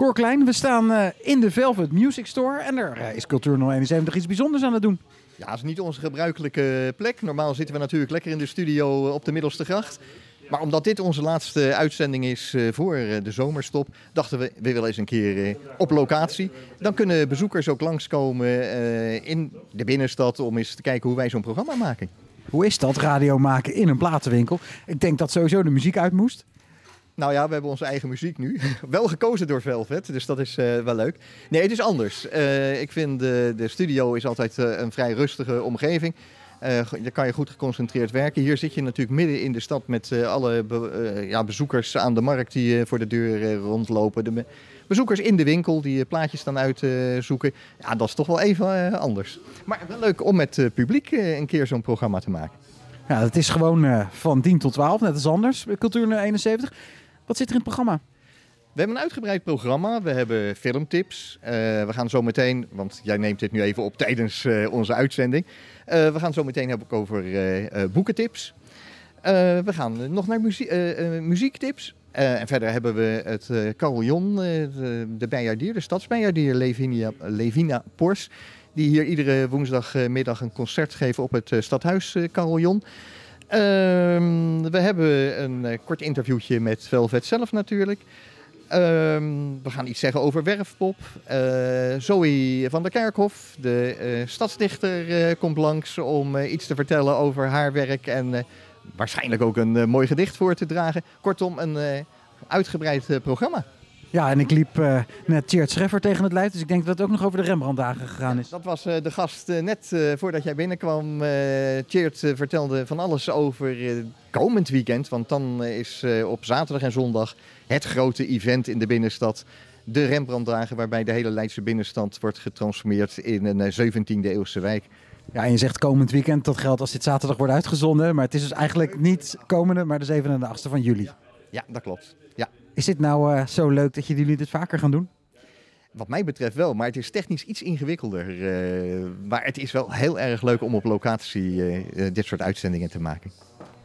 Cor Klein, we staan uh, in de Velvet Music Store en er uh, is Cultuur 071 iets bijzonders aan het doen. Ja, dat is niet onze gebruikelijke plek. Normaal zitten we natuurlijk lekker in de studio op de Middelste Gracht. Maar omdat dit onze laatste uitzending is voor de zomerstop, dachten we, we willen eens een keer op locatie. Dan kunnen bezoekers ook langskomen in de binnenstad om eens te kijken hoe wij zo'n programma maken. Hoe is dat, radio maken in een platenwinkel? Ik denk dat sowieso de muziek uit moest. Nou ja, we hebben onze eigen muziek nu. wel gekozen door Velvet, dus dat is uh, wel leuk. Nee, het is anders. Uh, ik vind de, de studio is altijd een vrij rustige omgeving. daar kan je goed geconcentreerd werken. Hier zit je natuurlijk midden in de stad met alle ja, bezoekers aan de markt die voor de deur rondlopen. De bezoekers in de winkel die plaatjes dan uitzoeken. ja, dat is toch wel even anders. Maar wel leuk om met publiek een keer zo'n programma te maken. Ja, het is gewoon van 10 tot 12, net als anders, Cultuur 71. Wat zit er in het programma? We hebben een uitgebreid programma. We hebben filmtips. Uh, we gaan zo meteen, want jij neemt dit nu even op tijdens uh, onze uitzending. Uh, we gaan zo meteen hebben over boekentips. we gaan nog naar muzie muziektips. en verder hebben we het carillon, de, de de stadsbijaardier Levina Pors. Die hier iedere woensdagmiddag een concert geven op het stadhuis carillon. Um, we hebben een uh, kort interviewtje met Velvet zelf natuurlijk. Um, we gaan iets zeggen over Werfpop. Uh, Zoe van der Kerkhof, de uh, stadsdichter, komt langs om iets te vertellen over haar werk. En waarschijnlijk ook een mooi gedicht voor te dragen. Kortom, een uitgebreid programma. Ja, en ik liep uh, net Tjeerd Schreffer tegen het lijf, dus ik denk dat het ook nog over de Rembrandtdagen gegaan is. Dat was uh, de gast uh, net voordat jij binnenkwam. Tjeerd vertelde van alles over komend weekend, want dan is op zaterdag en zondag het grote event in de binnenstad. De Rembrandtdagen, waarbij de hele Leidse binnenstad wordt getransformeerd in een 17e eeuwse wijk. Ja, en je zegt komend weekend, dat geldt als dit zaterdag wordt uitgezonden. Maar het is dus eigenlijk niet komende, maar de 7e en de 8e van juli. Ja, dat klopt. Ja. Is dit nou uh, zo leuk dat jullie dit vaker gaan doen? Wat mij betreft wel, maar het is technisch iets ingewikkelder. Uh, maar het is wel heel erg leuk om op locatie uh, dit soort uitzendingen te maken.